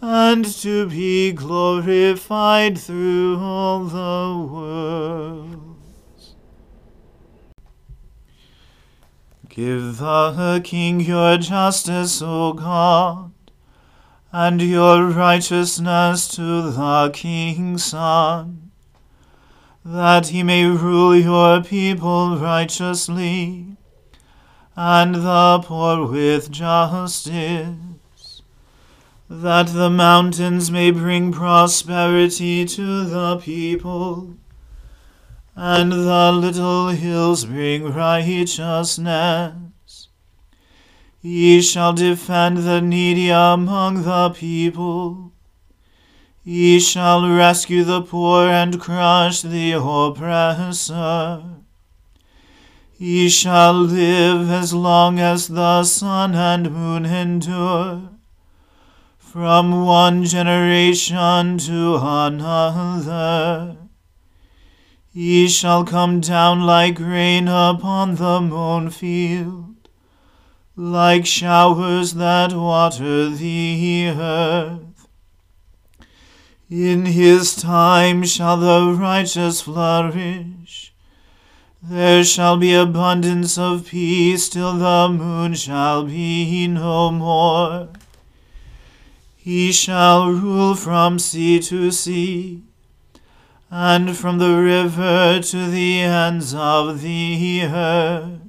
and to be glorified through all the worlds. Give the King your justice, O God and your righteousness to the king's son, that he may rule your people righteously, and the poor with justice, that the mountains may bring prosperity to the people, and the little hills bring righteousness. Ye shall defend the needy among the people. Ye shall rescue the poor and crush the oppressor. Ye shall live as long as the sun and moon endure, from one generation to another. He shall come down like rain upon the mown field like showers that water the earth. In his time shall the righteous flourish. There shall be abundance of peace till the moon shall be no more. He shall rule from sea to sea, and from the river to the ends of the earth.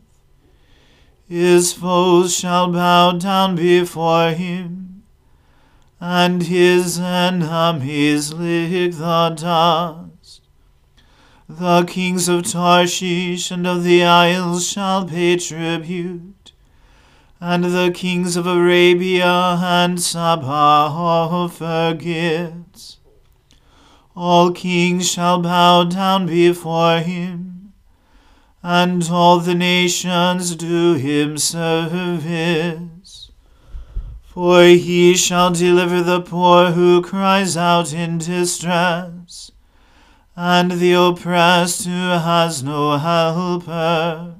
His foes shall bow down before him, and his enemies lick the dust. The kings of Tarshish and of the isles shall pay tribute, and the kings of Arabia and Saba offer gifts. All kings shall bow down before him and all the nations do him service. For he shall deliver the poor who cries out in distress, and the oppressed who has no helper.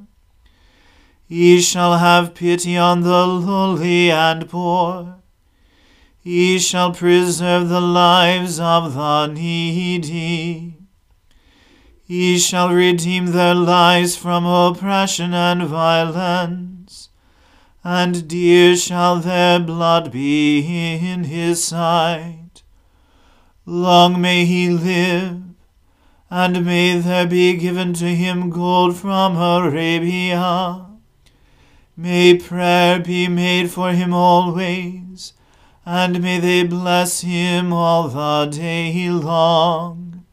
He shall have pity on the lowly and poor. He shall preserve the lives of the needy. He shall redeem their lives from oppression and violence, and dear shall their blood be in his sight. Long may he live, and may there be given to him gold from Arabia. May prayer be made for him always, and may they bless him all the day long.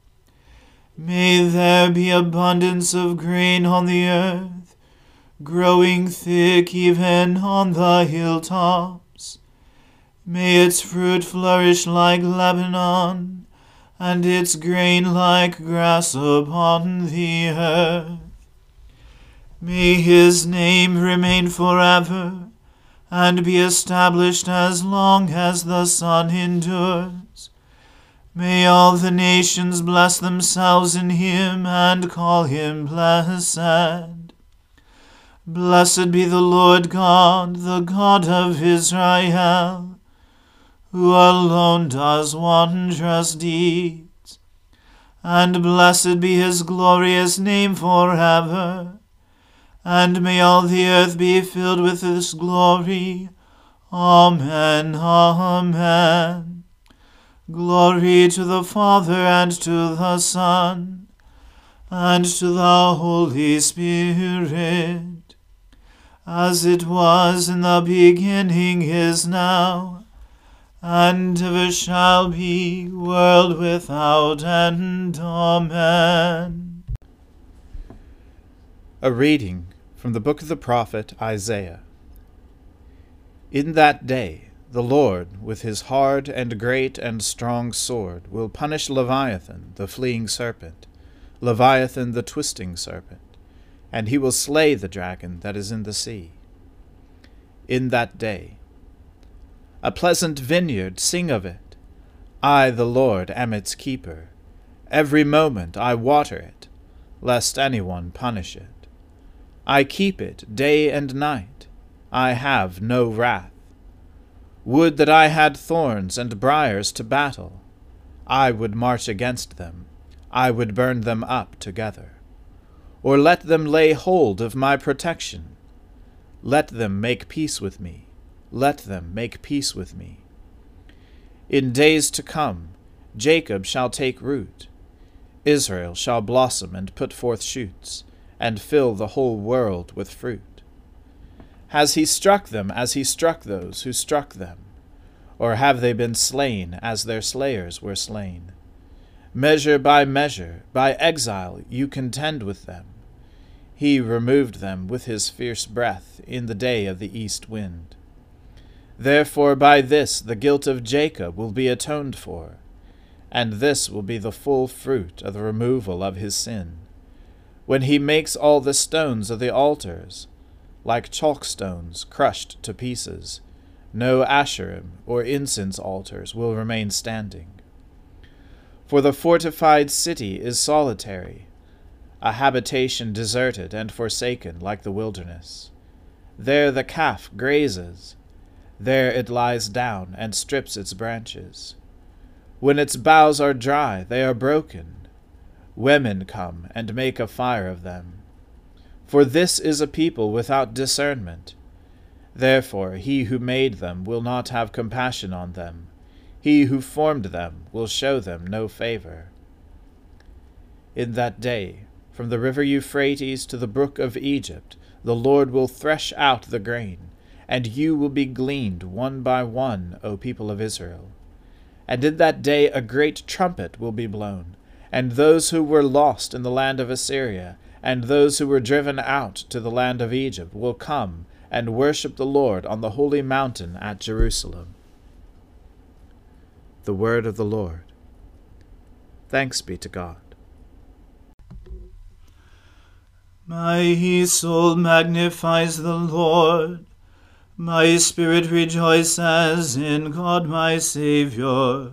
May there be abundance of grain on the earth, growing thick even on the hilltops. May its fruit flourish like Lebanon, and its grain like grass upon the earth. May his name remain forever, and be established as long as the sun endures. May all the nations bless themselves in him and call him blessed. Blessed be the Lord God, the God of Israel, who alone does wondrous deeds. And blessed be his glorious name forever. And may all the earth be filled with his glory. Amen. Amen. Glory to the Father and to the Son and to the Holy Spirit, as it was in the beginning is now, and ever shall be, world without end. Amen. A reading from the book of the prophet Isaiah. In that day, the Lord, with his hard and great and strong sword, will punish Leviathan, the fleeing serpent, Leviathan, the twisting serpent, and he will slay the dragon that is in the sea. In that day, a pleasant vineyard, sing of it. I, the Lord, am its keeper. Every moment I water it, lest any one punish it. I keep it day and night. I have no wrath. Would that I had thorns and briers to battle! I would march against them, I would burn them up together. Or let them lay hold of my protection. Let them make peace with me, let them make peace with me. In days to come, Jacob shall take root, Israel shall blossom and put forth shoots, and fill the whole world with fruit. Has he struck them as he struck those who struck them? Or have they been slain as their slayers were slain? Measure by measure, by exile, you contend with them. He removed them with his fierce breath in the day of the east wind. Therefore, by this the guilt of Jacob will be atoned for, and this will be the full fruit of the removal of his sin. When he makes all the stones of the altars, like chalk stones crushed to pieces. No Asherim or incense altars will remain standing. For the fortified city is solitary, a habitation deserted and forsaken like the wilderness. There the calf grazes, there it lies down and strips its branches. When its boughs are dry, they are broken. Women come and make a fire of them. For this is a people without discernment. Therefore he who made them will not have compassion on them. He who formed them will show them no favor. In that day, from the river Euphrates to the brook of Egypt, the Lord will thresh out the grain, and you will be gleaned one by one, O people of Israel. And in that day a great trumpet will be blown, and those who were lost in the land of Assyria, and those who were driven out to the land of Egypt will come and worship the Lord on the holy mountain at Jerusalem. The Word of the Lord. Thanks be to God. My soul magnifies the Lord. My spirit rejoices in God my Saviour.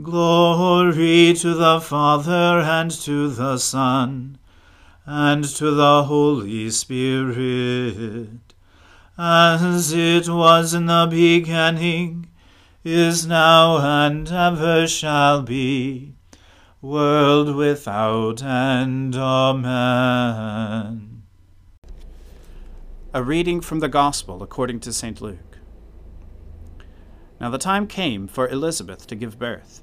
Glory to the Father and to the Son and to the Holy Spirit, as it was in the beginning, is now, and ever shall be, world without end. Amen. A reading from the Gospel according to St. Luke. Now the time came for Elizabeth to give birth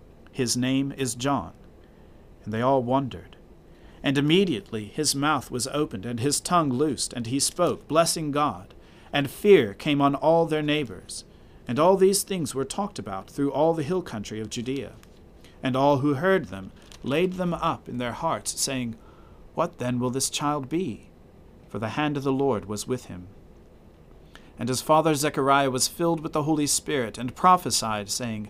his name is John. And they all wondered. And immediately his mouth was opened, and his tongue loosed, and he spoke, blessing God. And fear came on all their neighbors. And all these things were talked about through all the hill country of Judea. And all who heard them laid them up in their hearts, saying, What then will this child be? For the hand of the Lord was with him. And his father Zechariah was filled with the Holy Spirit, and prophesied, saying,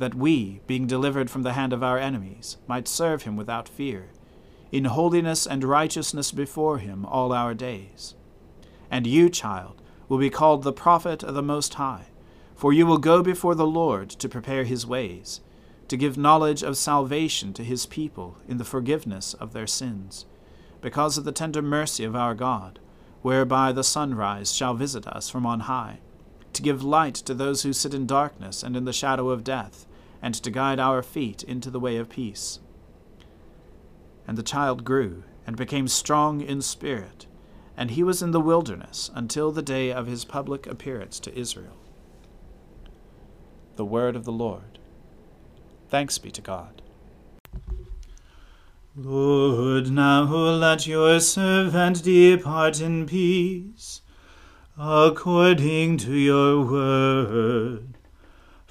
that we, being delivered from the hand of our enemies, might serve him without fear, in holiness and righteousness before him all our days. And you, child, will be called the prophet of the Most High, for you will go before the Lord to prepare his ways, to give knowledge of salvation to his people in the forgiveness of their sins, because of the tender mercy of our God, whereby the sunrise shall visit us from on high, to give light to those who sit in darkness and in the shadow of death and to guide our feet into the way of peace. And the child grew, and became strong in spirit, and he was in the wilderness until the day of his public appearance to Israel. The Word of the Lord. Thanks be to God. Lord, now let your servant depart in peace, according to your word.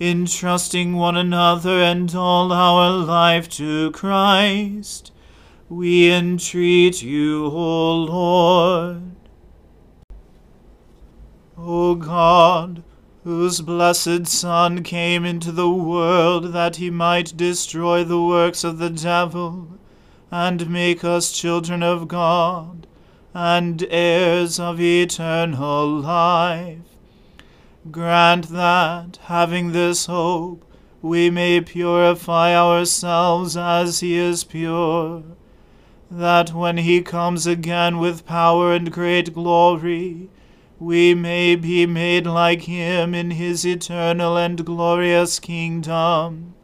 entrusting one another and all our life to Christ, we entreat you, O Lord. O God, whose blessed Son came into the world that he might destroy the works of the devil, and make us children of God, and heirs of eternal life Grant that, having this hope, we may purify ourselves as he is pure, that when he comes again with power and great glory, we may be made like him in his eternal and glorious kingdom,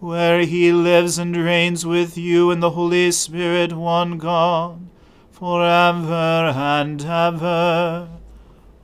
where he lives and reigns with you in the Holy Spirit, one God, for ever and ever.